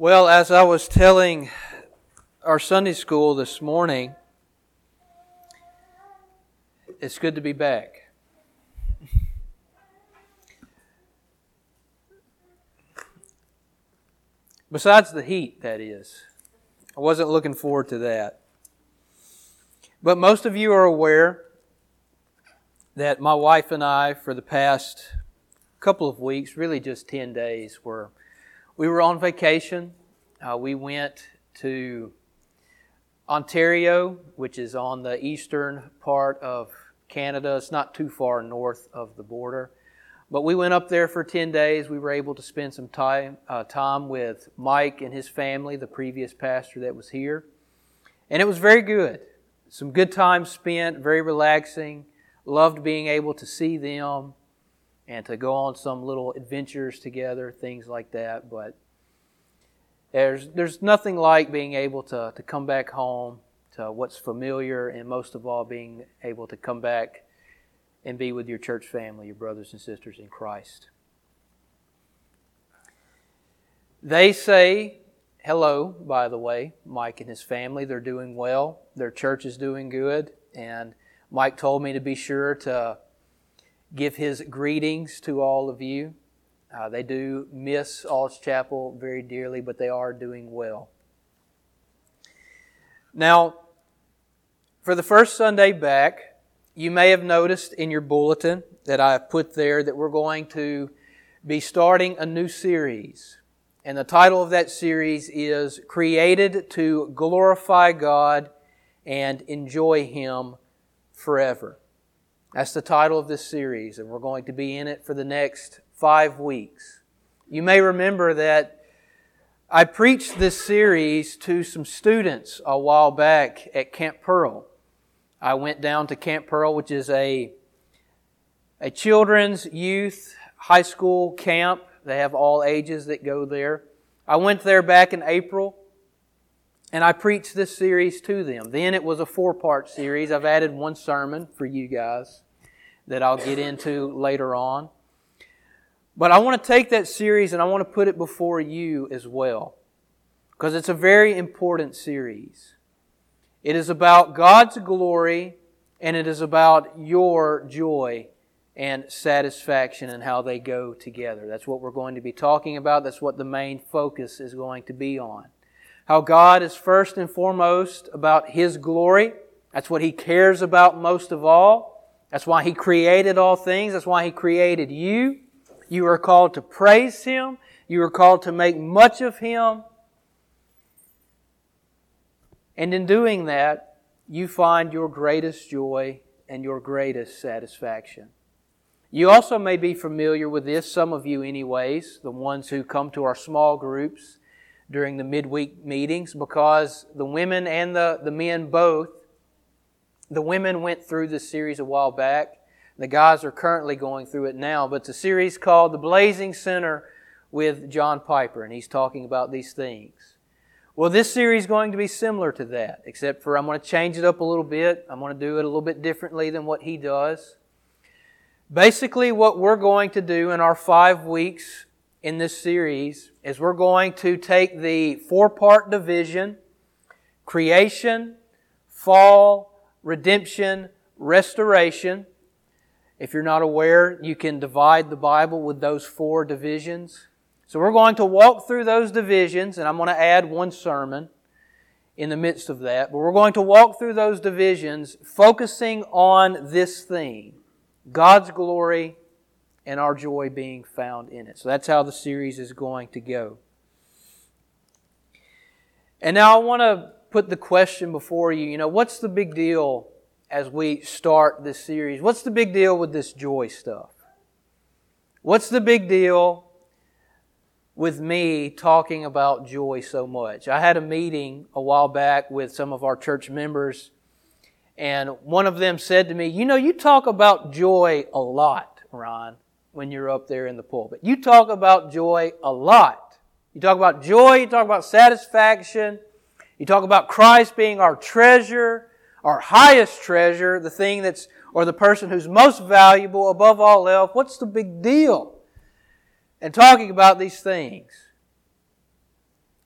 Well, as I was telling our Sunday school this morning, it's good to be back. Besides the heat, that is. I wasn't looking forward to that. But most of you are aware that my wife and I, for the past couple of weeks, really just 10 days, were we were on vacation. Uh, we went to Ontario, which is on the eastern part of Canada. It's not too far north of the border. But we went up there for 10 days. We were able to spend some time, uh, time with Mike and his family, the previous pastor that was here. And it was very good. Some good time spent, very relaxing. Loved being able to see them and to go on some little adventures together, things like that. But there's, there's nothing like being able to, to come back home to what's familiar, and most of all, being able to come back and be with your church family, your brothers and sisters in Christ. They say hello, by the way, Mike and his family. They're doing well. Their church is doing good. And Mike told me to be sure to give his greetings to all of you. Uh, they do miss Ald's Chapel very dearly, but they are doing well. Now, for the first Sunday back, you may have noticed in your bulletin that I have put there that we're going to be starting a new series. And the title of that series is Created to Glorify God and Enjoy Him Forever. That's the title of this series, and we're going to be in it for the next five weeks. You may remember that I preached this series to some students a while back at Camp Pearl. I went down to Camp Pearl, which is a, a children's, youth, high school camp. They have all ages that go there. I went there back in April and I preached this series to them. Then it was a four part series. I've added one sermon for you guys that I'll get into later on. But I want to take that series and I want to put it before you as well. Because it's a very important series. It is about God's glory and it is about your joy and satisfaction and how they go together. That's what we're going to be talking about. That's what the main focus is going to be on how God is first and foremost about His glory. That's what He cares about most of all. That's why He created all things. That's why He created you. You are called to praise Him. You are called to make much of Him. And in doing that, you find your greatest joy and your greatest satisfaction. You also may be familiar with this, some of you anyways, the ones who come to our small groups during the midweek meetings because the women and the, the men both, the women went through this series a while back. The guys are currently going through it now, but it's a series called The Blazing Center with John Piper, and he's talking about these things. Well, this series is going to be similar to that, except for I'm going to change it up a little bit. I'm going to do it a little bit differently than what he does. Basically, what we're going to do in our five weeks in this series is we're going to take the four part division creation, fall, redemption, restoration. If you're not aware, you can divide the Bible with those four divisions. So we're going to walk through those divisions, and I'm going to add one sermon in the midst of that. But we're going to walk through those divisions focusing on this theme God's glory and our joy being found in it. So that's how the series is going to go. And now I want to put the question before you, you know, what's the big deal as we start this series? What's the big deal with this joy stuff? What's the big deal with me talking about joy so much? I had a meeting a while back with some of our church members, and one of them said to me, You know, you talk about joy a lot, Ron when you're up there in the pulpit. You talk about joy a lot. You talk about joy, you talk about satisfaction, you talk about Christ being our treasure, our highest treasure, the thing that's, or the person who's most valuable above all else. What's the big deal? And talking about these things.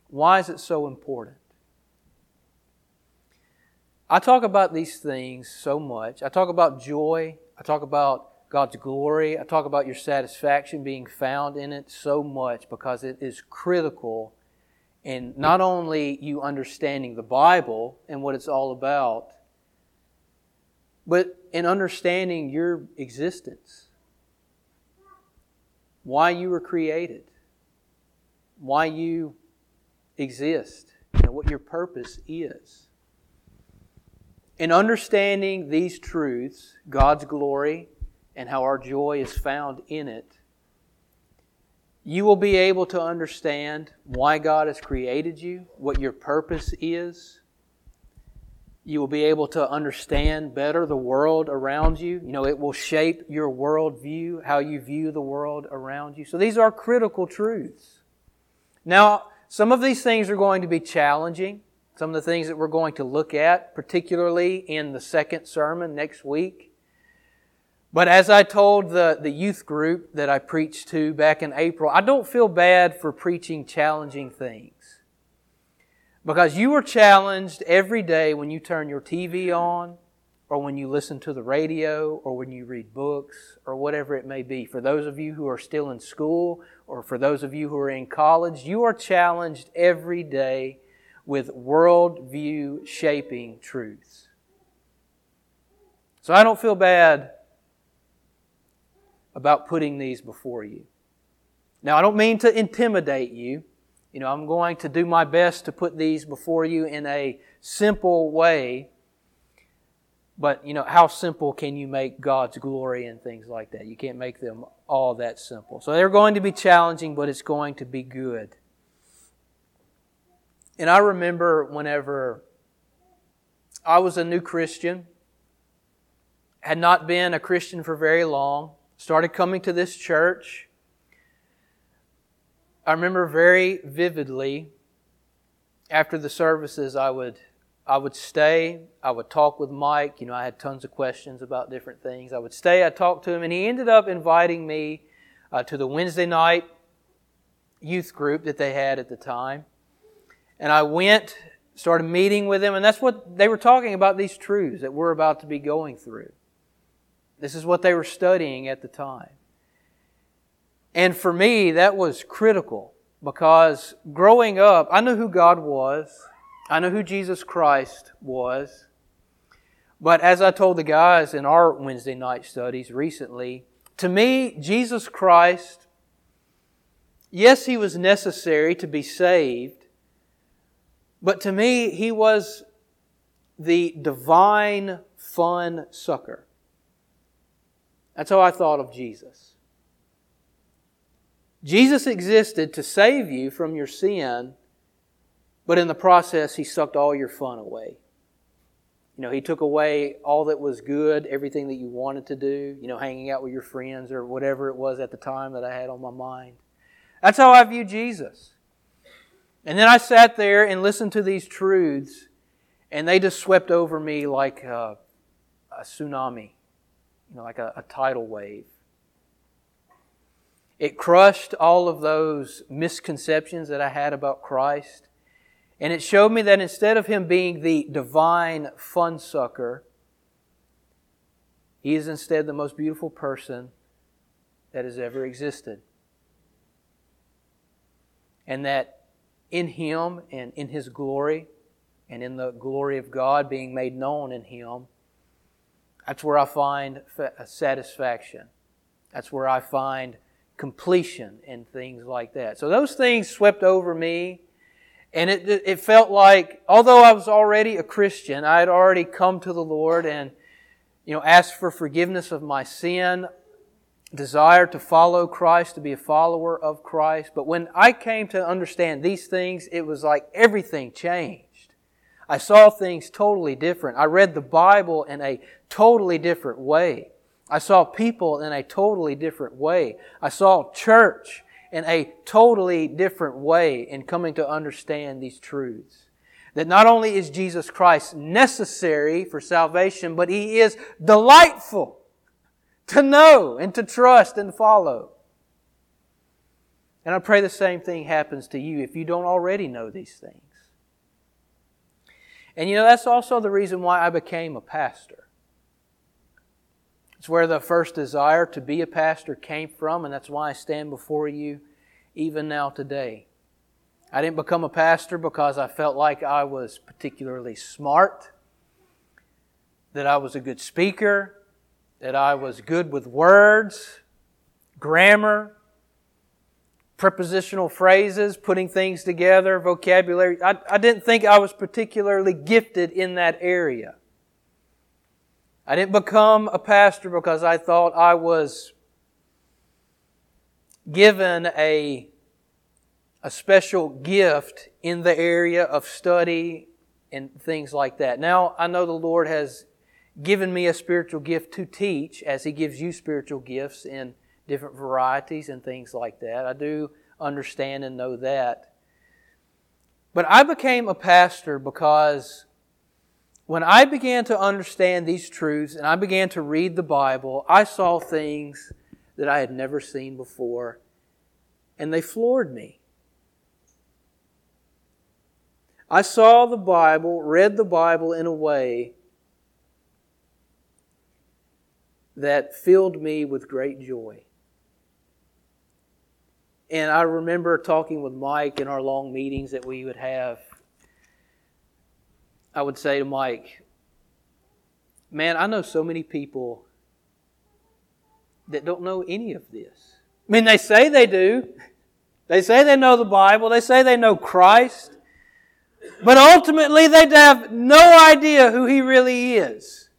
Why is it so important? I talk about these things so much. I talk about joy. I talk about God's glory. I talk about your satisfaction being found in it so much because it is critical in not only you understanding the Bible and what it's all about, but in understanding your existence. Why you were created. Why you exist. And what your purpose is. In understanding these truths, God's glory, and how our joy is found in it, you will be able to understand why God has created you, what your purpose is. You will be able to understand better the world around you. You know, it will shape your worldview, how you view the world around you. So these are critical truths. Now, some of these things are going to be challenging. Some of the things that we're going to look at, particularly in the second sermon next week. But as I told the, the youth group that I preached to back in April, I don't feel bad for preaching challenging things. Because you are challenged every day when you turn your TV on, or when you listen to the radio, or when you read books, or whatever it may be. For those of you who are still in school, or for those of you who are in college, you are challenged every day with worldview shaping truths. So I don't feel bad about putting these before you. Now, I don't mean to intimidate you. You know, I'm going to do my best to put these before you in a simple way. But, you know, how simple can you make God's glory and things like that? You can't make them all that simple. So they're going to be challenging, but it's going to be good. And I remember whenever I was a new Christian, had not been a Christian for very long, started coming to this church. I remember very vividly after the services I would I would stay, I would talk with Mike, you know, I had tons of questions about different things. I would stay, I'd talk to him and he ended up inviting me uh, to the Wednesday night youth group that they had at the time. And I went, started meeting with them, and that's what they were talking about these truths that we're about to be going through. This is what they were studying at the time. And for me, that was critical because growing up, I knew who God was. I knew who Jesus Christ was. But as I told the guys in our Wednesday night studies recently, to me, Jesus Christ, yes, He was necessary to be saved, but to me, He was the divine fun sucker. That's how I thought of Jesus. Jesus existed to save you from your sin, but in the process, He sucked all your fun away. You know, He took away all that was good, everything that you wanted to do, you know, hanging out with your friends or whatever it was at the time that I had on my mind. That's how I view Jesus. And then I sat there and listened to these truths, and they just swept over me like a, a tsunami you know, like a, a tidal wave. It crushed all of those misconceptions that I had about Christ. And it showed me that instead of Him being the divine fun sucker, He is instead the most beautiful person that has ever existed. And that in Him and in His glory and in the glory of God being made known in Him, that's where I find satisfaction. That's where I find completion and things like that. So those things swept over me. And it, it felt like, although I was already a Christian, I had already come to the Lord and, you know, asked for forgiveness of my sin, desire to follow Christ, to be a follower of Christ. But when I came to understand these things, it was like everything changed. I saw things totally different. I read the Bible in a totally different way. I saw people in a totally different way. I saw church in a totally different way in coming to understand these truths. That not only is Jesus Christ necessary for salvation, but He is delightful to know and to trust and follow. And I pray the same thing happens to you if you don't already know these things. And you know, that's also the reason why I became a pastor. It's where the first desire to be a pastor came from, and that's why I stand before you even now today. I didn't become a pastor because I felt like I was particularly smart, that I was a good speaker, that I was good with words, grammar, prepositional phrases, putting things together, vocabulary. I, I didn't think I was particularly gifted in that area. I didn't become a pastor because I thought I was given a a special gift in the area of study and things like that. Now, I know the Lord has given me a spiritual gift to teach as He gives you spiritual gifts in different varieties and things like that. I do understand and know that. But I became a pastor because when I began to understand these truths and I began to read the Bible, I saw things that I had never seen before, and they floored me. I saw the Bible, read the Bible in a way that filled me with great joy. And I remember talking with Mike in our long meetings that we would have. I would say to Mike, Man, I know so many people that don't know any of this. I mean, they say they do. They say they know the Bible. They say they know Christ. But ultimately, they have no idea who he really is.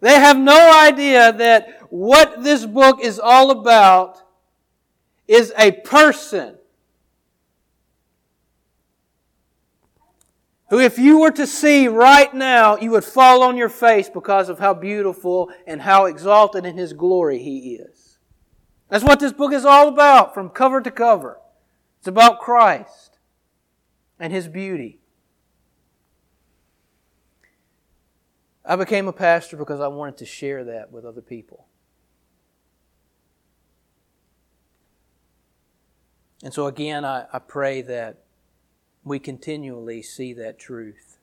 They have no idea that what this book is all about is a person who, if you were to see right now, you would fall on your face because of how beautiful and how exalted in his glory he is. That's what this book is all about from cover to cover. It's about Christ and His beauty. I became a pastor because I wanted to share that with other people. And so, again, I, I pray that we continually see that truth.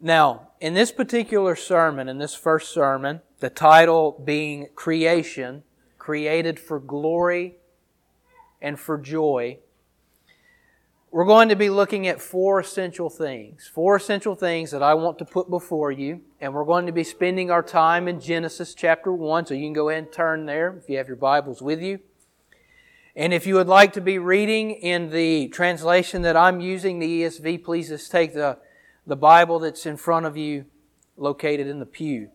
Now, in this particular sermon, in this first sermon, the title being Creation, created for glory and for joy, we're going to be looking at four essential things. Four essential things that I want to put before you. And we're going to be spending our time in Genesis chapter 1. So you can go ahead and turn there if you have your Bibles with you. And if you would like to be reading in the translation that I'm using, the ESV, please just take the, the Bible that's in front of you, located in the pew.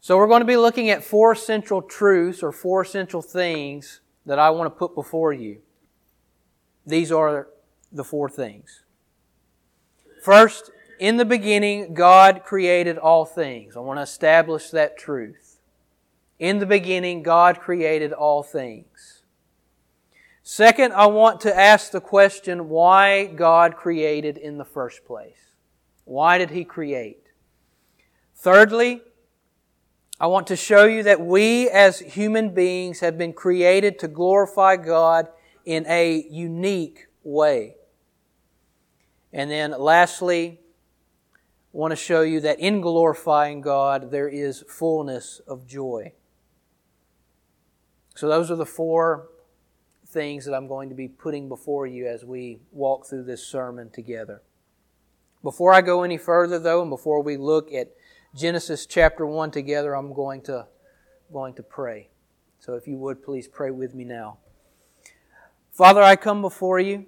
So we're going to be looking at four central truths or four essential things that I want to put before you. These are the four things. First, in the beginning, God created all things. I want to establish that truth. In the beginning, God created all things. Second, I want to ask the question why God created in the first place. Why did He create? Thirdly, I want to show you that we as human beings have been created to glorify God in a unique way. And then lastly, I want to show you that in glorifying God, there is fullness of joy. So, those are the four things that I'm going to be putting before you as we walk through this sermon together. Before I go any further, though, and before we look at Genesis chapter 1 together, I'm going to, going to pray. So, if you would, please pray with me now. Father, I come before you,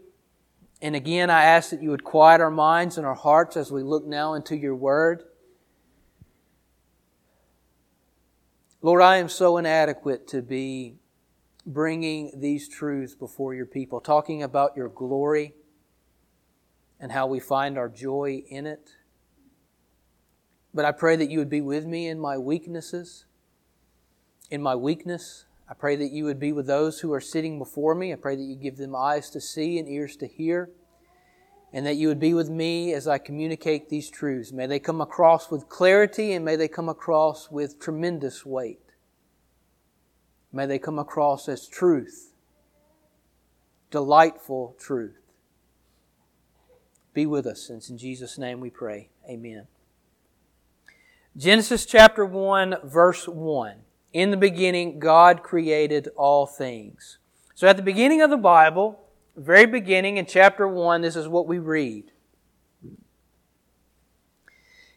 and again I ask that you would quiet our minds and our hearts as we look now into your word. Lord, I am so inadequate to be bringing these truths before your people, talking about your glory and how we find our joy in it. But I pray that you would be with me in my weaknesses, in my weakness. I pray that you would be with those who are sitting before me. I pray that you give them eyes to see and ears to hear. And that you would be with me as I communicate these truths. May they come across with clarity and may they come across with tremendous weight. May they come across as truth, delightful truth. Be with us, and in Jesus' name we pray. Amen. Genesis chapter 1, verse 1. In the beginning, God created all things. So at the beginning of the Bible, very beginning in chapter 1, this is what we read.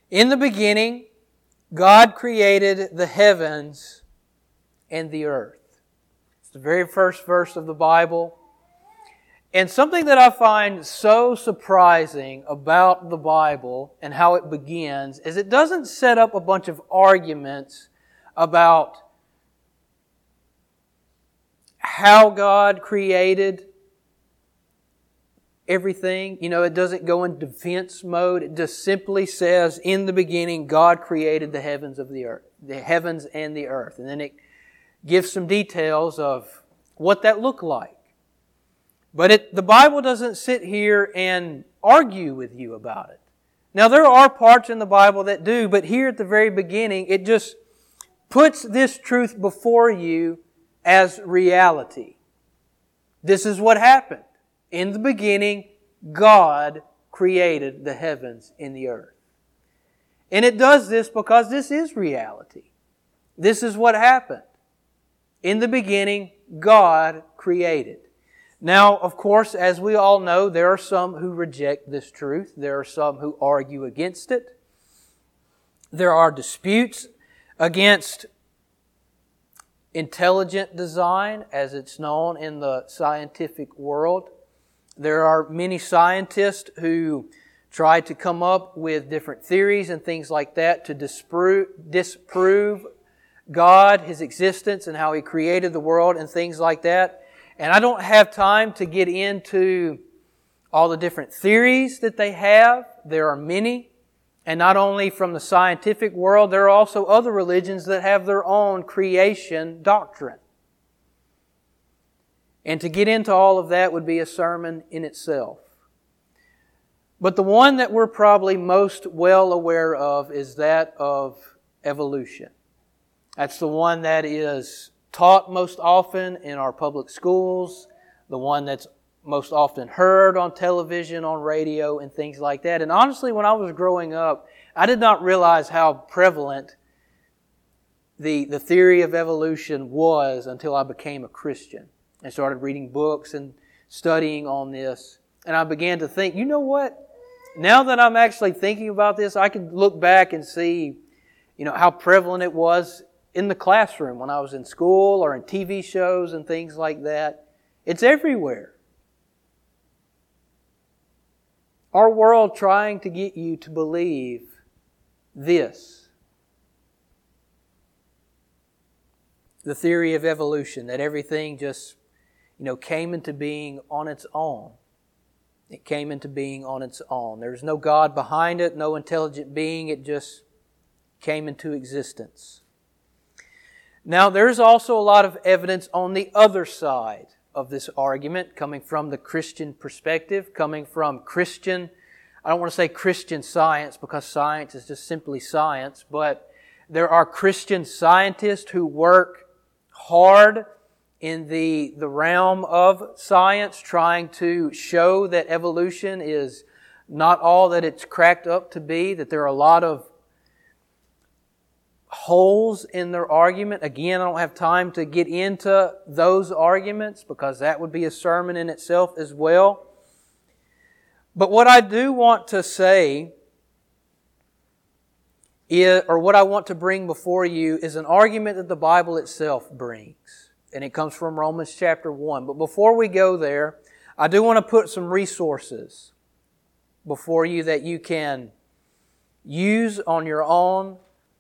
In the beginning, God created the heavens and the earth. It's the very first verse of the Bible. And something that I find so surprising about the Bible and how it begins is it doesn't set up a bunch of arguments about how God created everything. You know, it doesn't go in defense mode. It just simply says, in the beginning, God created the heavens of the earth, the heavens and the earth. And then it gives some details of what that looked like. But it, the Bible doesn't sit here and argue with you about it. Now, there are parts in the Bible that do, but here at the very beginning, it just puts this truth before you as reality. This is what happened. In the beginning, God created the heavens and the earth. And it does this because this is reality. This is what happened. In the beginning, God created. Now, of course, as we all know, there are some who reject this truth. There are some who argue against it. There are disputes against intelligent design, as it's known in the scientific world. There are many scientists who try to come up with different theories and things like that to disprove, disprove God, His existence, and how He created the world and things like that. And I don't have time to get into all the different theories that they have. There are many. And not only from the scientific world, there are also other religions that have their own creation doctrine. And to get into all of that would be a sermon in itself. But the one that we're probably most well aware of is that of evolution. That's the one that is taught most often in our public schools, the one that's most often heard on television, on radio, and things like that. And honestly, when I was growing up, I did not realize how prevalent the, the theory of evolution was until I became a Christian and started reading books and studying on this. And I began to think, you know what? Now that I'm actually thinking about this, I can look back and see, you know, how prevalent it was in the classroom when I was in school or in TV shows and things like that. It's everywhere. Our world trying to get you to believe this. The theory of evolution, that everything just you know, came into being on its own. It came into being on its own. There's no God behind it, no intelligent being. It just came into existence. Now, there's also a lot of evidence on the other side of this argument, coming from the Christian perspective, coming from Christian, I don't want to say Christian science because science is just simply science, but there are Christian scientists who work hard in the, the realm of science, trying to show that evolution is not all that it's cracked up to be, that there are a lot of holes in their argument. Again, I don't have time to get into those arguments because that would be a sermon in itself as well. But what I do want to say is, or what I want to bring before you is an argument that the Bible itself brings and it comes from Romans chapter 1. But before we go there, I do want to put some resources before you that you can use on your own,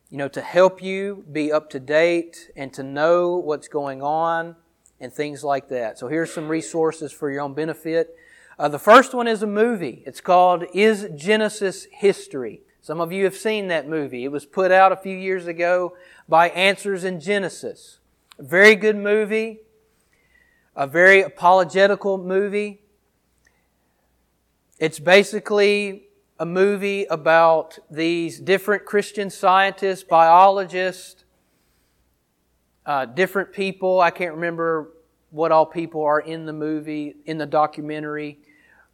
you know, to help you be up to date and to know what's going on and things like that. So here's some resources for your own benefit. Uh, the first one is a movie. It's called Is Genesis History? Some of you have seen that movie. It was put out a few years ago by Answers in Genesis. A very good movie, a very apologetical movie. It's basically a movie about these different Christian scientists, biologists, uh, different people. I can't remember what all people are in the movie, in the documentary,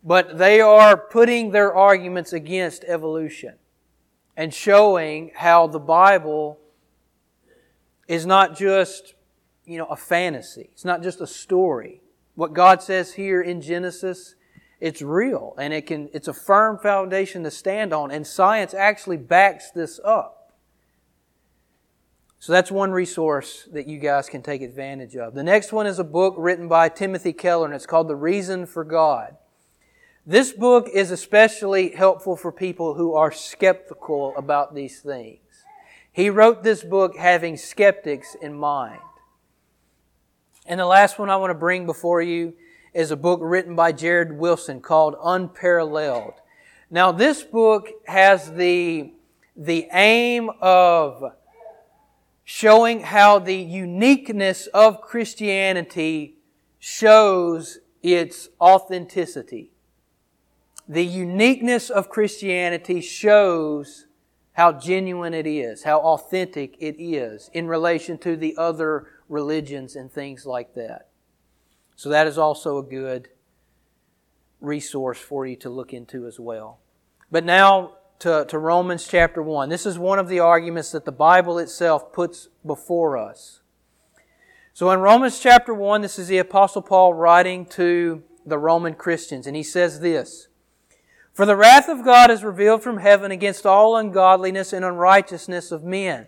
but they are putting their arguments against evolution and showing how the Bible is not just, you know, a fantasy. It's not just a story. What God says here in Genesis, it's real and it can, it's a firm foundation to stand on and science actually backs this up. So that's one resource that you guys can take advantage of. The next one is a book written by Timothy Keller and it's called The Reason for God. This book is especially helpful for people who are skeptical about these things. He wrote this book having skeptics in mind. And the last one I want to bring before you is a book written by Jared Wilson called Unparalleled. Now, this book has the, the aim of showing how the uniqueness of Christianity shows its authenticity. The uniqueness of Christianity shows how genuine it is, how authentic it is in relation to the other religions and things like that. So that is also a good resource for you to look into as well. But now to, to Romans chapter 1. This is one of the arguments that the Bible itself puts before us. So in Romans chapter 1, this is the Apostle Paul writing to the Roman Christians, and he says this For the wrath of God is revealed from heaven against all ungodliness and unrighteousness of men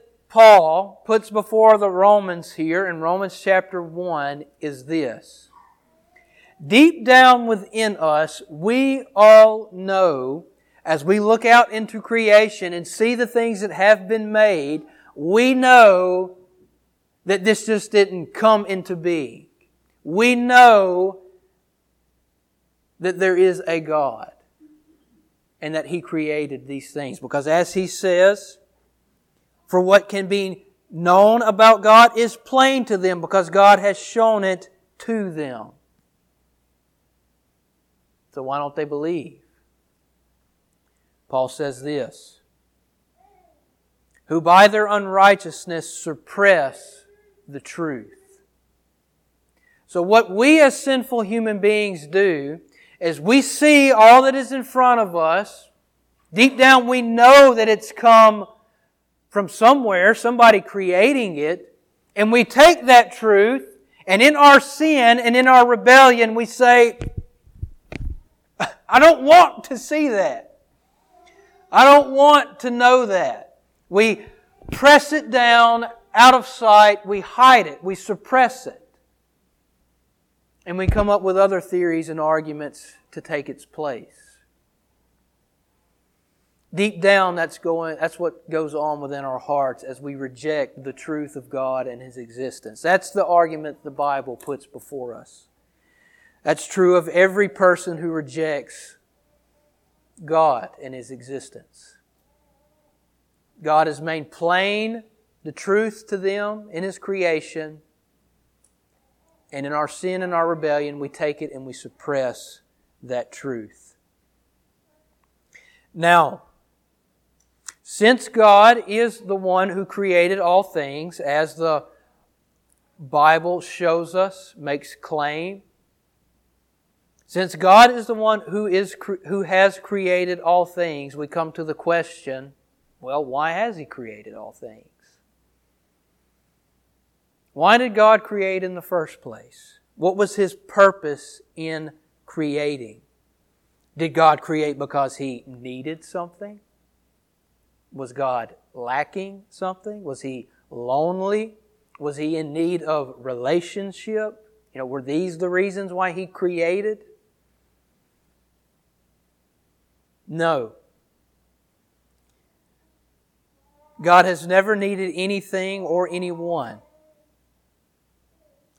Paul puts before the Romans here in Romans chapter 1 is this. Deep down within us, we all know as we look out into creation and see the things that have been made, we know that this just didn't come into being. We know that there is a God and that He created these things. Because as He says, for what can be known about God is plain to them because God has shown it to them. So why don't they believe? Paul says this Who by their unrighteousness suppress the truth. So, what we as sinful human beings do is we see all that is in front of us. Deep down, we know that it's come from somewhere, somebody creating it, and we take that truth, and in our sin and in our rebellion, we say, I don't want to see that. I don't want to know that. We press it down out of sight, we hide it, we suppress it. And we come up with other theories and arguments to take its place. Deep down, that's going, that's what goes on within our hearts as we reject the truth of God and His existence. That's the argument the Bible puts before us. That's true of every person who rejects God and His existence. God has made plain the truth to them in His creation, and in our sin and our rebellion, we take it and we suppress that truth. Now, since God is the one who created all things, as the Bible shows us, makes claim, since God is the one who, is, who has created all things, we come to the question well, why has He created all things? Why did God create in the first place? What was His purpose in creating? Did God create because He needed something? Was God lacking something? Was he lonely? Was he in need of relationship? You know, were these the reasons why he created? No. God has never needed anything or anyone.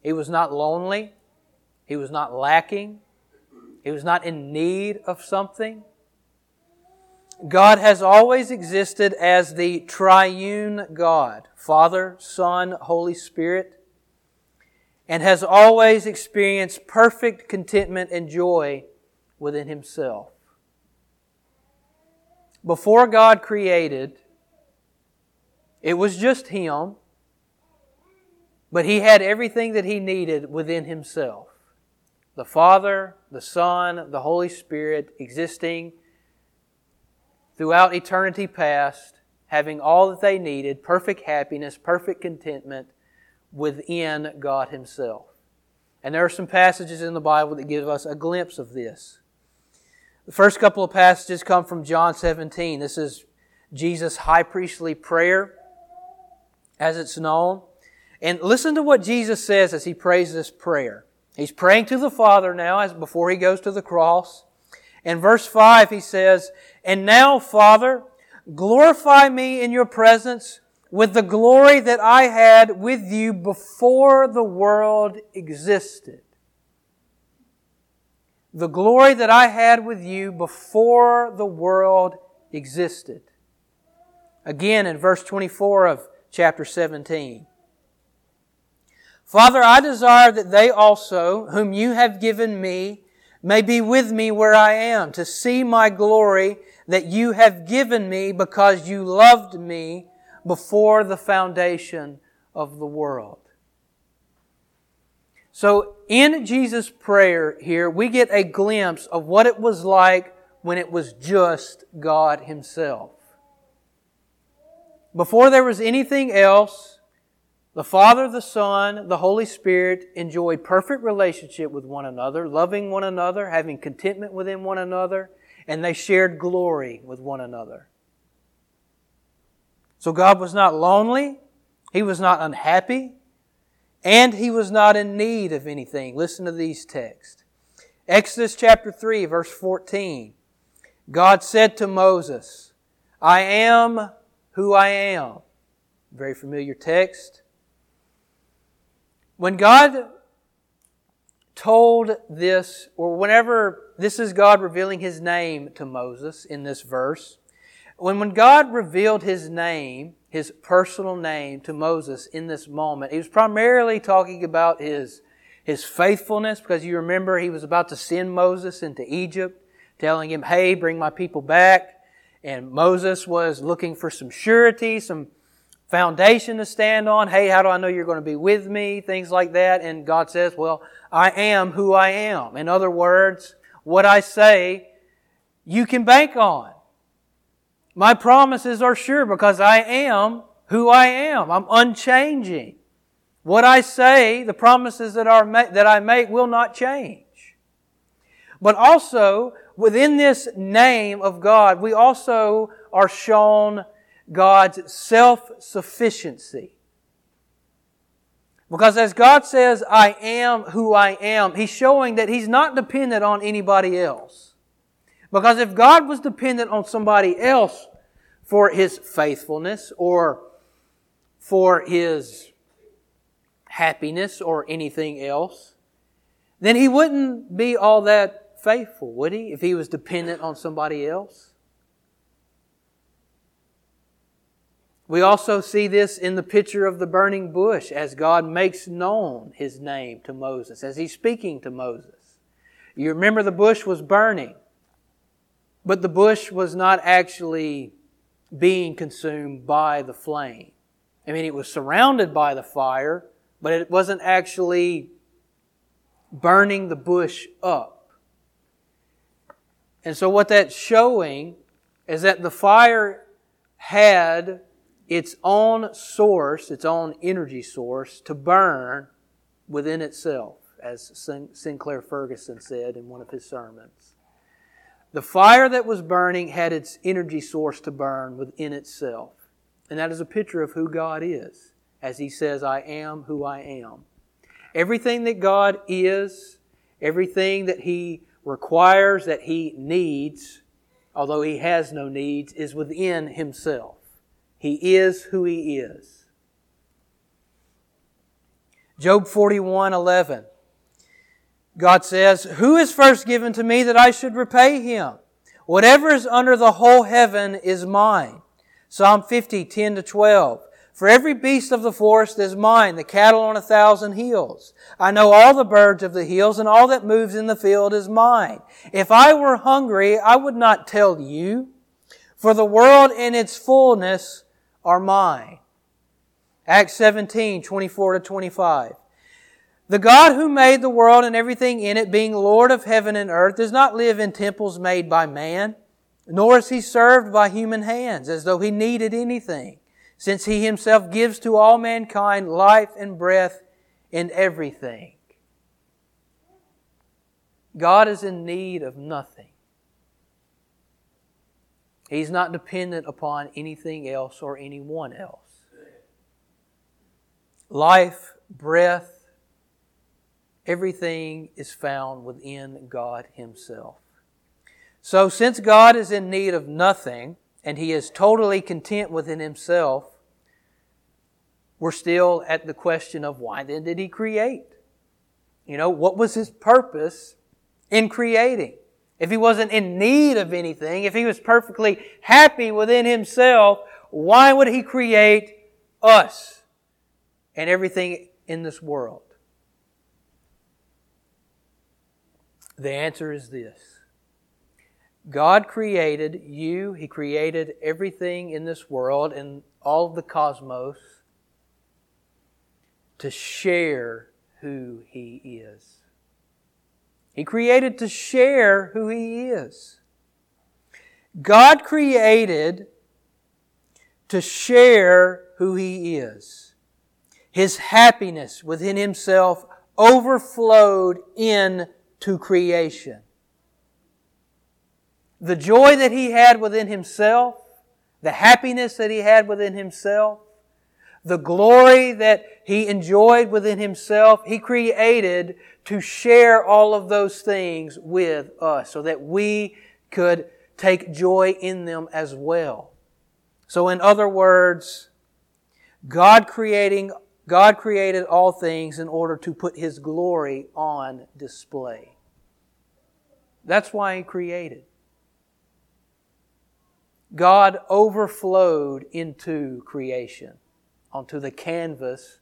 He was not lonely. He was not lacking. He was not in need of something. God has always existed as the triune God, Father, Son, Holy Spirit, and has always experienced perfect contentment and joy within Himself. Before God created, it was just Him, but He had everything that He needed within Himself. The Father, the Son, the Holy Spirit existing throughout eternity past, having all that they needed, perfect happiness, perfect contentment within God Himself. And there are some passages in the Bible that give us a glimpse of this. The first couple of passages come from John 17. This is Jesus' high priestly prayer, as it's known. And listen to what Jesus says as he prays this prayer. He's praying to the Father now as before he goes to the cross. In verse 5, he says, And now, Father, glorify me in your presence with the glory that I had with you before the world existed the glory that I had with you before the world existed. Again in verse 24 of chapter 17. Father, I desire that they also, whom you have given me, may be with me where I am, to see my glory that you have given me because you loved me before the foundation of the world. So in Jesus' prayer here, we get a glimpse of what it was like when it was just God Himself. Before there was anything else, the Father, the Son, the Holy Spirit enjoyed perfect relationship with one another, loving one another, having contentment within one another, and they shared glory with one another. So God was not lonely. He was not unhappy and he was not in need of anything. Listen to these texts. Exodus chapter 3, verse 14. God said to Moses, I am who I am. Very familiar text. When God told this, or whenever this is God revealing His name to Moses in this verse, when, when God revealed His name, his personal name to Moses in this moment. He was primarily talking about his, his faithfulness because you remember he was about to send Moses into Egypt, telling him, hey, bring my people back. And Moses was looking for some surety, some foundation to stand on. Hey, how do I know you're going to be with me? Things like that. And God says, well, I am who I am. In other words, what I say, you can bank on. My promises are sure because I am who I am. I'm unchanging. What I say, the promises that, are that I make will not change. But also, within this name of God, we also are shown God's self-sufficiency. Because as God says, I am who I am, He's showing that He's not dependent on anybody else. Because if God was dependent on somebody else for his faithfulness or for his happiness or anything else, then he wouldn't be all that faithful, would he, if he was dependent on somebody else? We also see this in the picture of the burning bush as God makes known his name to Moses, as he's speaking to Moses. You remember the bush was burning. But the bush was not actually being consumed by the flame. I mean, it was surrounded by the fire, but it wasn't actually burning the bush up. And so, what that's showing is that the fire had its own source, its own energy source to burn within itself, as Sinclair Ferguson said in one of his sermons. The fire that was burning had its energy source to burn within itself. And that is a picture of who God is, as He says, I am who I am. Everything that God is, everything that He requires, that He needs, although He has no needs, is within Himself. He is who He is. Job 41 11. God says, Who is first given to me that I should repay him? Whatever is under the whole heaven is mine. Psalm 50, 10 to 12. For every beast of the forest is mine, the cattle on a thousand hills. I know all the birds of the hills, and all that moves in the field is mine. If I were hungry, I would not tell you, for the world in its fullness are mine. Acts 17, 24 to 25. The God who made the world and everything in it, being Lord of heaven and earth, does not live in temples made by man, nor is he served by human hands as though he needed anything, since he himself gives to all mankind life and breath and everything. God is in need of nothing. He's not dependent upon anything else or anyone else. Life, breath, Everything is found within God Himself. So, since God is in need of nothing and He is totally content within Himself, we're still at the question of why then did He create? You know, what was His purpose in creating? If He wasn't in need of anything, if He was perfectly happy within Himself, why would He create us and everything in this world? The answer is this God created you, He created everything in this world and all of the cosmos to share who He is. He created to share who He is. God created to share who He is. His happiness within Himself overflowed into creation. The joy that he had within himself, the happiness that he had within himself, the glory that he enjoyed within himself, he created to share all of those things with us so that we could take joy in them as well. So in other words, God creating God created all things in order to put His glory on display. That's why He created. God overflowed into creation, onto the canvas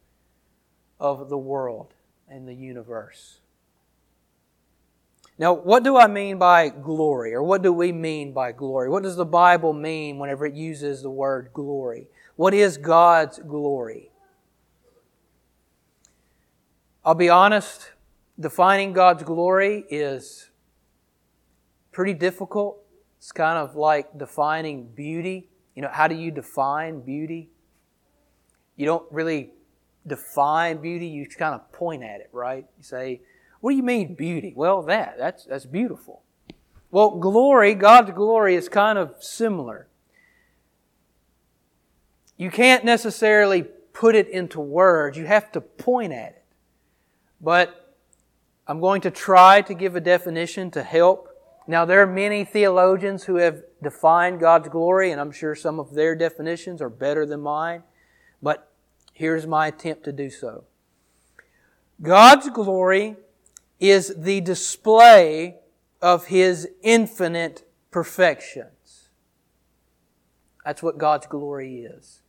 of the world and the universe. Now, what do I mean by glory, or what do we mean by glory? What does the Bible mean whenever it uses the word glory? What is God's glory? I'll be honest, defining God's glory is pretty difficult. It's kind of like defining beauty. You know, how do you define beauty? You don't really define beauty, you kind of point at it, right? You say, What do you mean beauty? Well, that, that's, that's beautiful. Well, glory, God's glory is kind of similar. You can't necessarily put it into words, you have to point at it. But I'm going to try to give a definition to help now, there are many theologians who have defined God's glory, and I'm sure some of their definitions are better than mine, but here's my attempt to do so. God's glory is the display of His infinite perfections. That's what God's glory is.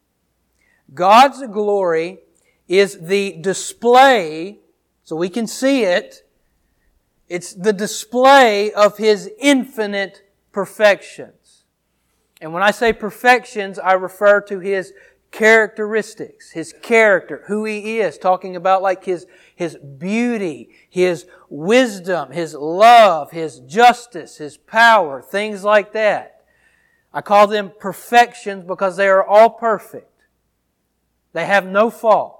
God's glory is the display, so we can see it, it's the display of His infinite perfections. And when I say perfections, I refer to His characteristics, His character, who He is, talking about like His, His beauty, His wisdom, His love, His justice, His power, things like that. I call them perfections because they are all perfect. They have no fault.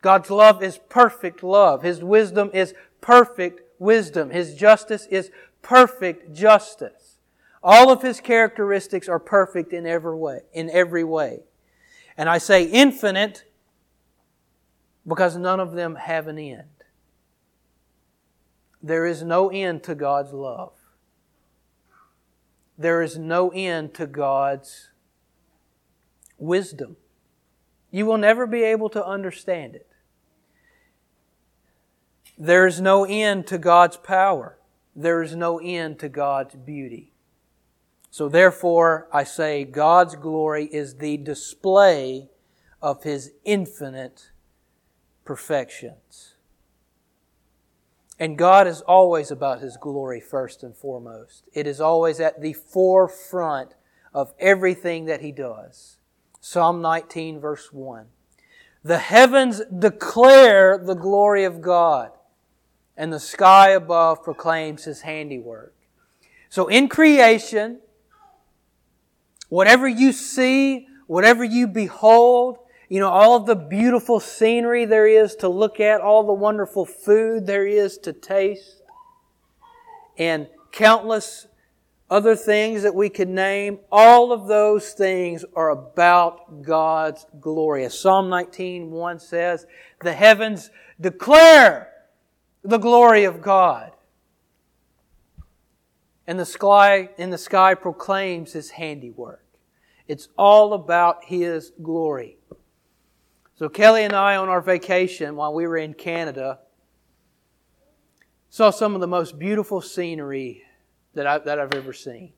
God's love is perfect love. His wisdom is perfect wisdom. His justice is perfect justice. All of his characteristics are perfect in every way, in every way. And I say infinite because none of them have an end. There is no end to God's love. There is no end to God's wisdom. You will never be able to understand it. There is no end to God's power. There is no end to God's beauty. So therefore, I say God's glory is the display of His infinite perfections. And God is always about His glory first and foremost. It is always at the forefront of everything that He does. Psalm 19 verse 1. The heavens declare the glory of God, and the sky above proclaims His handiwork. So in creation, whatever you see, whatever you behold, you know, all of the beautiful scenery there is to look at, all the wonderful food there is to taste, and countless other things that we could name, all of those things are about God's glory. As Psalm 19, 1 says, the heavens declare the glory of God. And the sky, in the sky proclaims His handiwork. It's all about His glory. So Kelly and I, on our vacation while we were in Canada, saw some of the most beautiful scenery that, I, that I've ever seen.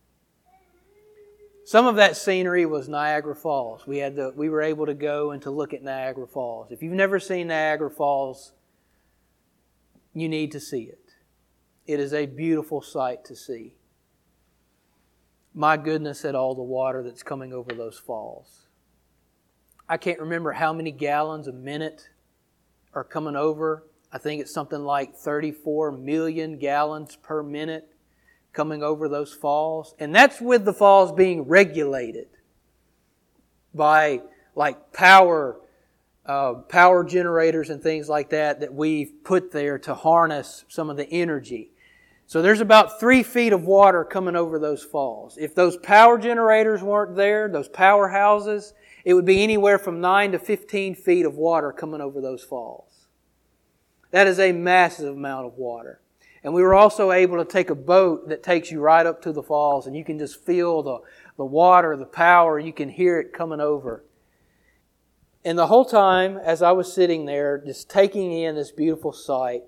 Some of that scenery was Niagara Falls. We had the, we were able to go and to look at Niagara Falls. If you've never seen Niagara Falls, you need to see it. It is a beautiful sight to see. My goodness at all the water that's coming over those falls. I can't remember how many gallons a minute are coming over. I think it's something like 34 million gallons per minute coming over those falls. And that's with the falls being regulated by like power, uh, power generators and things like that that we've put there to harness some of the energy. So there's about three feet of water coming over those falls. If those power generators weren't there, those powerhouses, it would be anywhere from 9 to 15 feet of water coming over those falls. That is a massive amount of water. And we were also able to take a boat that takes you right up to the falls and you can just feel the, the water, the power, you can hear it coming over. And the whole time, as I was sitting there, just taking in this beautiful sight,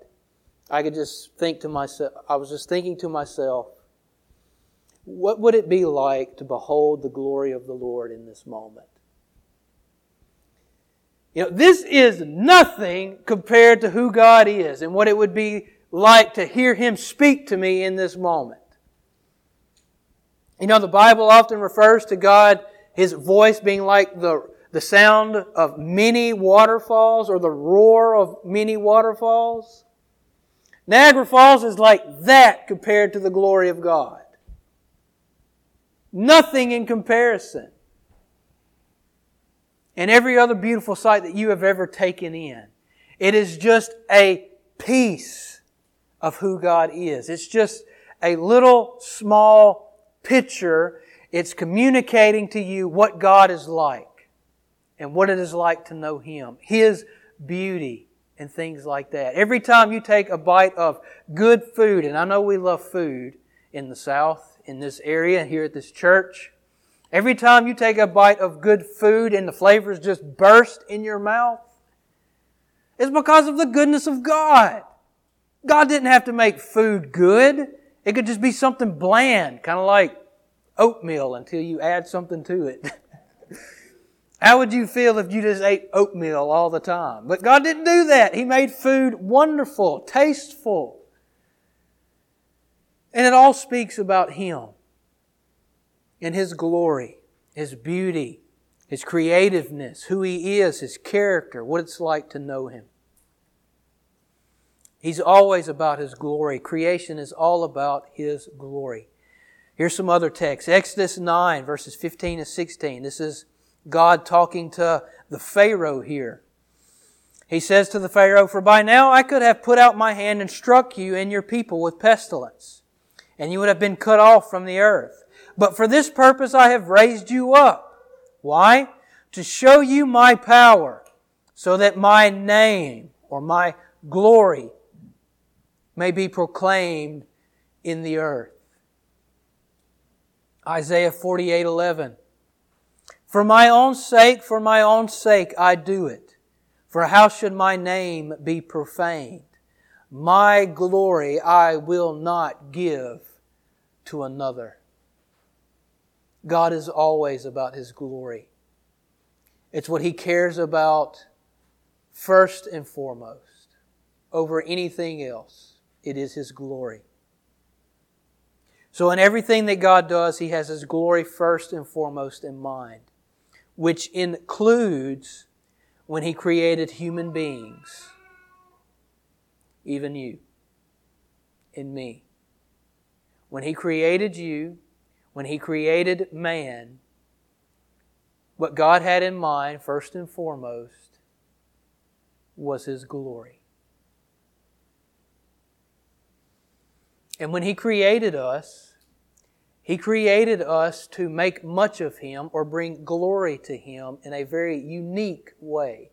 I could just think to myself, I was just thinking to myself, what would it be like to behold the glory of the Lord in this moment? You know, this is nothing compared to who God is and what it would be like to hear Him speak to me in this moment. You know, the Bible often refers to God, His voice being like the, the sound of many waterfalls or the roar of many waterfalls. Niagara Falls is like that compared to the glory of God. Nothing in comparison and every other beautiful sight that you have ever taken in. It is just a piece of who God is. It's just a little small picture. It's communicating to you what God is like and what it is like to know Him, His beauty and things like that. Every time you take a bite of good food, and I know we love food in the South, in this area, here at this church, Every time you take a bite of good food and the flavors just burst in your mouth, it's because of the goodness of God. God didn't have to make food good. It could just be something bland, kind of like oatmeal until you add something to it. How would you feel if you just ate oatmeal all the time? But God didn't do that. He made food wonderful, tasteful. And it all speaks about Him and His glory, His beauty, His creativeness, who He is, His character, what it's like to know Him. He's always about His glory. Creation is all about His glory. Here's some other texts. Exodus 9, verses 15 to 16. This is God talking to the Pharaoh here. He says to the Pharaoh, For by now I could have put out my hand and struck you and your people with pestilence, and you would have been cut off from the earth. But for this purpose I have raised you up. Why? To show you my power, so that my name or my glory may be proclaimed in the earth. Isaiah 48:11 For my own sake, for my own sake I do it. For how should my name be profaned? My glory I will not give to another. God is always about His glory. It's what He cares about first and foremost over anything else. It is His glory. So, in everything that God does, He has His glory first and foremost in mind, which includes when He created human beings, even you and me. When He created you, when He created man, what God had in mind, first and foremost, was His glory. And when He created us, He created us to make much of Him or bring glory to Him in a very unique way,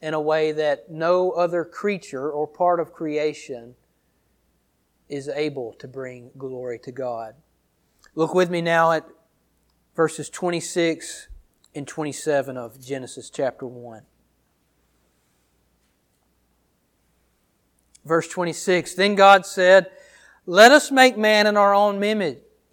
in a way that no other creature or part of creation is able to bring glory to God. Look with me now at verses 26 and 27 of Genesis chapter 1. Verse 26 Then God said, let us make man in our own image,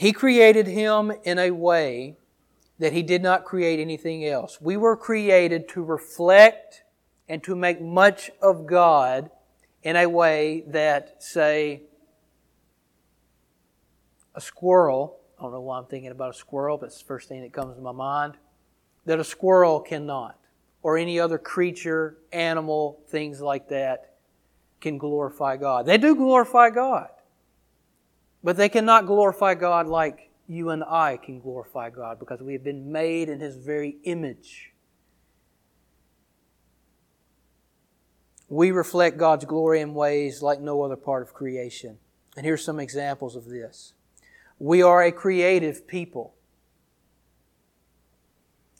he created him in a way that he did not create anything else. We were created to reflect and to make much of God in a way that, say, a squirrel, I don't know why I'm thinking about a squirrel, but it's the first thing that comes to my mind, that a squirrel cannot, or any other creature, animal, things like that, can glorify God. They do glorify God. But they cannot glorify God like you and I can glorify God because we have been made in His very image. We reflect God's glory in ways like no other part of creation. And here's some examples of this. We are a creative people.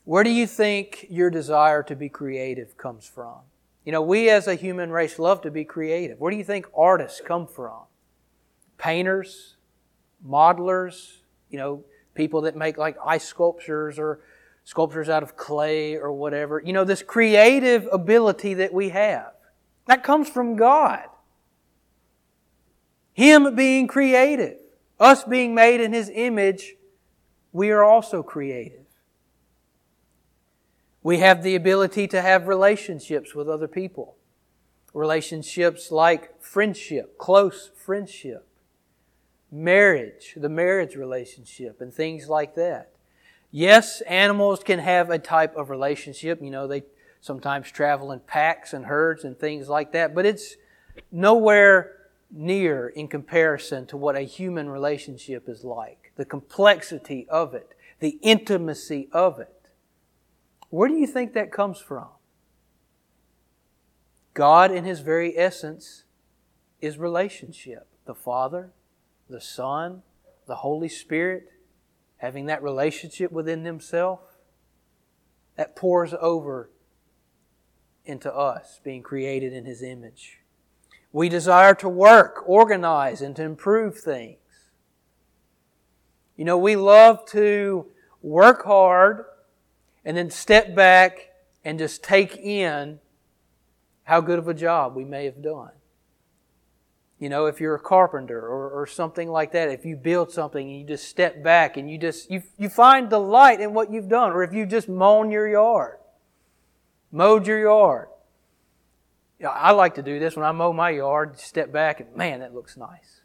Where do you think your desire to be creative comes from? You know, we as a human race love to be creative. Where do you think artists come from? Painters, modelers, you know, people that make like ice sculptures or sculptures out of clay or whatever. You know, this creative ability that we have. That comes from God. Him being creative. Us being made in His image, we are also creative. We have the ability to have relationships with other people. Relationships like friendship, close friendship marriage, the marriage relationship, and things like that. Yes, animals can have a type of relationship. You know, they sometimes travel in packs and herds and things like that, but it's nowhere near in comparison to what a human relationship is like. The complexity of it, the intimacy of it. Where do you think that comes from? God, in His very essence, is relationship. The Father, the Son, the Holy Spirit, having that relationship within Himself, that pours over into us, being created in His image. We desire to work, organize, and to improve things. You know, we love to work hard and then step back and just take in how good of a job we may have done. You know, if you're a carpenter or, or something like that, if you build something and you just step back and you just, you, you find delight in what you've done, or if you just mown your yard, mowed your yard. You know, I like to do this when I mow my yard, step back and man, that looks nice.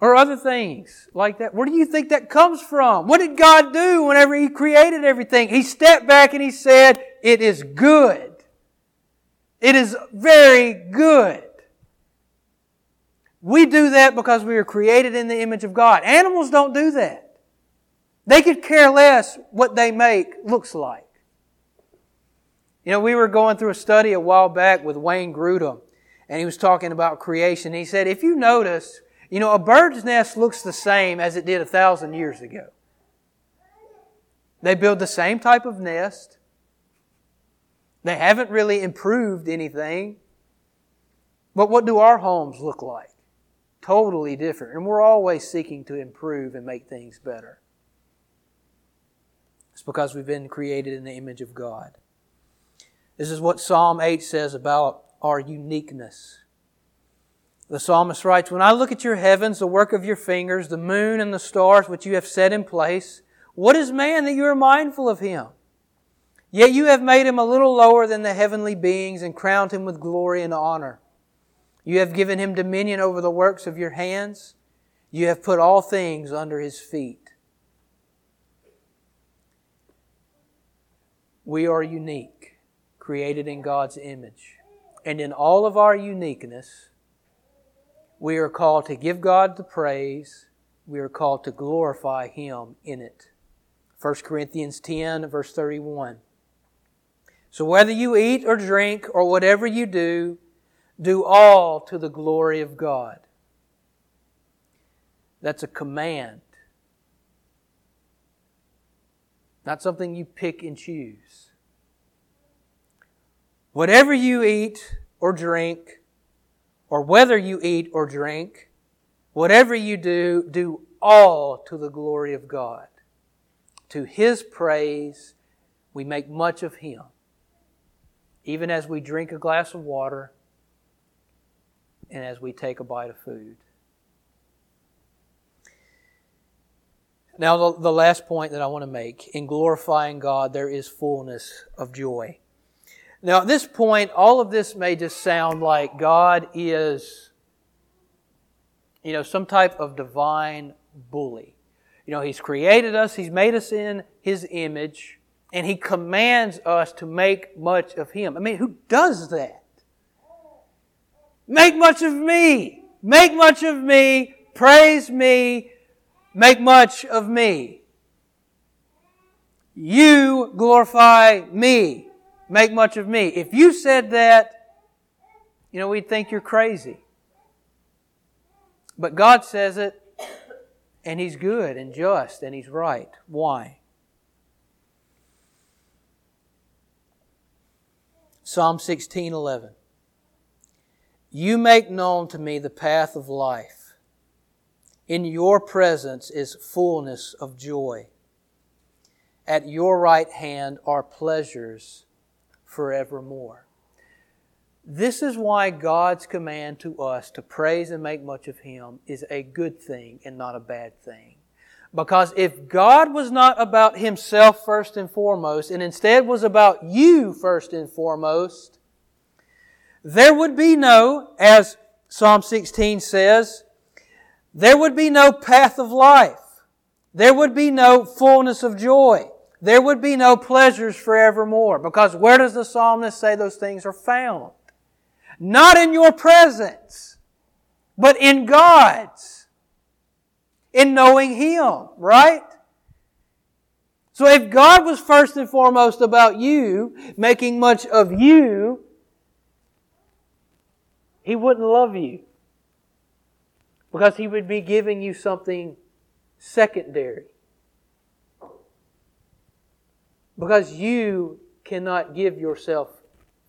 Or other things like that. Where do you think that comes from? What did God do whenever He created everything? He stepped back and He said, It is good. It is very good. We do that because we are created in the image of God. Animals don't do that. They could care less what they make looks like. You know, we were going through a study a while back with Wayne Grudem, and he was talking about creation. He said, if you notice, you know, a bird's nest looks the same as it did a thousand years ago. They build the same type of nest. They haven't really improved anything. But what do our homes look like? Totally different. And we're always seeking to improve and make things better. It's because we've been created in the image of God. This is what Psalm 8 says about our uniqueness. The psalmist writes, When I look at your heavens, the work of your fingers, the moon and the stars which you have set in place, what is man that you are mindful of him? Yet you have made him a little lower than the heavenly beings and crowned him with glory and honor. You have given him dominion over the works of your hands. You have put all things under his feet. We are unique, created in God's image. And in all of our uniqueness, we are called to give God the praise. We are called to glorify Him in it. 1 Corinthians 10, verse 31. So whether you eat or drink or whatever you do, do all to the glory of God. That's a command. Not something you pick and choose. Whatever you eat or drink, or whether you eat or drink, whatever you do, do all to the glory of God. To His praise, we make much of Him. Even as we drink a glass of water, and as we take a bite of food. Now, the, the last point that I want to make in glorifying God, there is fullness of joy. Now, at this point, all of this may just sound like God is, you know, some type of divine bully. You know, He's created us, He's made us in His image, and He commands us to make much of Him. I mean, who does that? Make much of me. Make much of me. Praise me. Make much of me. You glorify me. Make much of me. If you said that, you know, we'd think you're crazy. But God says it, and He's good and just and He's right. Why? Psalm 16 11. You make known to me the path of life. In your presence is fullness of joy. At your right hand are pleasures forevermore. This is why God's command to us to praise and make much of Him is a good thing and not a bad thing. Because if God was not about Himself first and foremost, and instead was about you first and foremost, there would be no, as Psalm 16 says, there would be no path of life. There would be no fullness of joy. There would be no pleasures forevermore. Because where does the psalmist say those things are found? Not in your presence, but in God's. In knowing Him, right? So if God was first and foremost about you, making much of you, he wouldn't love you because he would be giving you something secondary. Because you cannot give yourself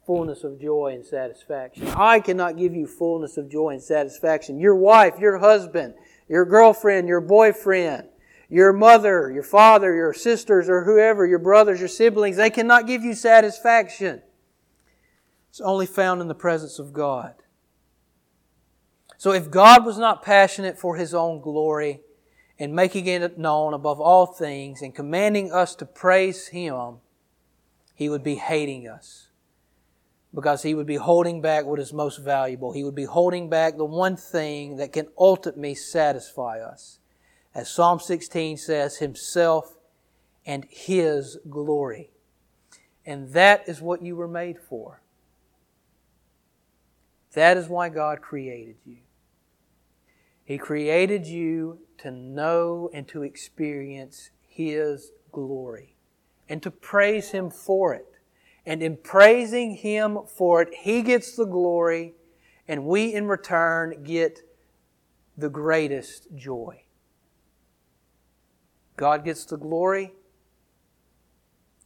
fullness of joy and satisfaction. I cannot give you fullness of joy and satisfaction. Your wife, your husband, your girlfriend, your boyfriend, your mother, your father, your sisters, or whoever, your brothers, your siblings, they cannot give you satisfaction. It's only found in the presence of God. So if God was not passionate for His own glory and making it known above all things and commanding us to praise Him, He would be hating us because He would be holding back what is most valuable. He would be holding back the one thing that can ultimately satisfy us. As Psalm 16 says, Himself and His glory. And that is what you were made for. That is why God created you. He created you to know and to experience His glory and to praise Him for it And in praising Him for it, He gets the glory, and we in return get the greatest joy. God gets the glory.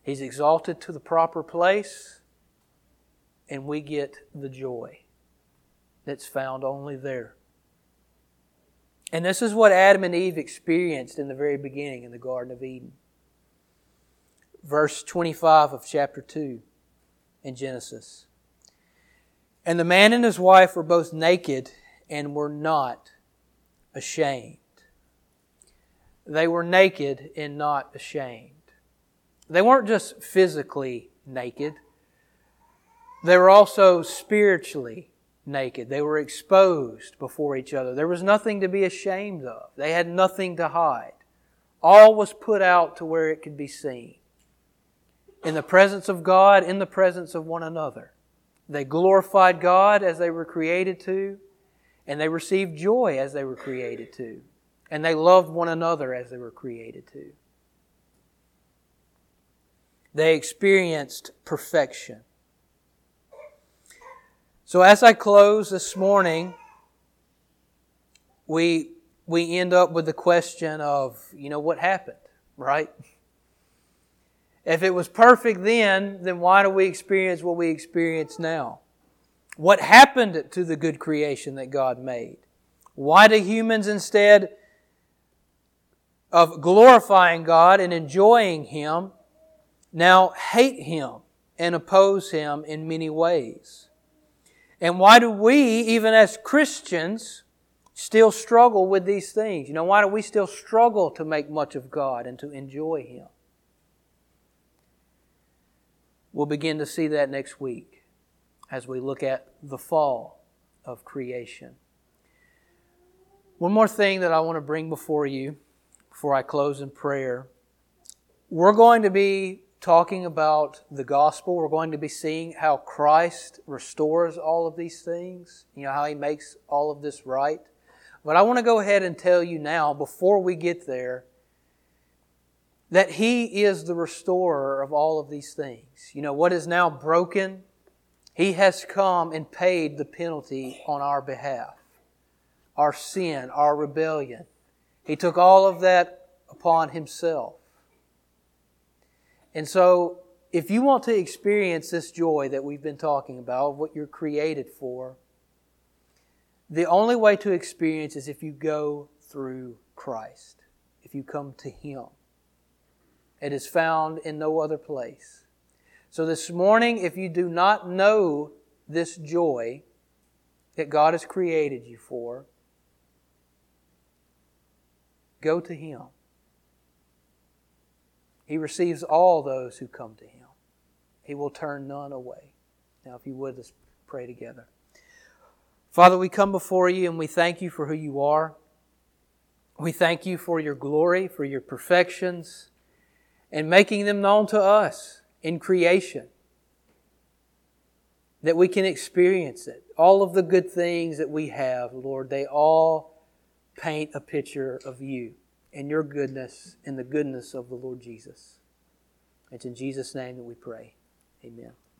He's exalted to the proper place, and we get the joy that's found only there. And this is what Adam and Eve experienced in the very beginning in the Garden of Eden. Verse 25 of chapter 2 in Genesis. And the man and his wife were both naked and were not ashamed. They were naked and not ashamed. They weren't just physically naked, they were also spiritually naked. They were exposed before each other. There was nothing to be ashamed of, they had nothing to hide. All was put out to where it could be seen. In the presence of God, in the presence of one another. They glorified God as they were created to, and they received joy as they were created to, and they loved one another as they were created to. They experienced perfection. So as I close this morning, we we end up with the question of, you know, what happened, right? If it was perfect then, then why do we experience what we experience now? What happened to the good creation that God made? Why do humans instead of glorifying God and enjoying Him now hate Him and oppose Him in many ways? And why do we, even as Christians, still struggle with these things? You know, why do we still struggle to make much of God and to enjoy Him? We'll begin to see that next week as we look at the fall of creation. One more thing that I want to bring before you before I close in prayer. We're going to be talking about the gospel. We're going to be seeing how Christ restores all of these things, you know, how he makes all of this right. But I want to go ahead and tell you now, before we get there, that he is the restorer of all of these things. You know, what is now broken, he has come and paid the penalty on our behalf. Our sin, our rebellion. He took all of that upon himself. And so, if you want to experience this joy that we've been talking about, what you're created for, the only way to experience is if you go through Christ, if you come to Him. It is found in no other place. So this morning, if you do not know this joy that God has created you for, go to Him. He receives all those who come to him. He will turn none away. Now, if you would, let's pray together. Father, we come before you and we thank you for who you are. We thank you for your glory, for your perfections, and making them known to us in creation. That we can experience it. All of the good things that we have, Lord, they all paint a picture of you and your goodness and the goodness of the Lord Jesus. It's in Jesus' name that we pray. Amen.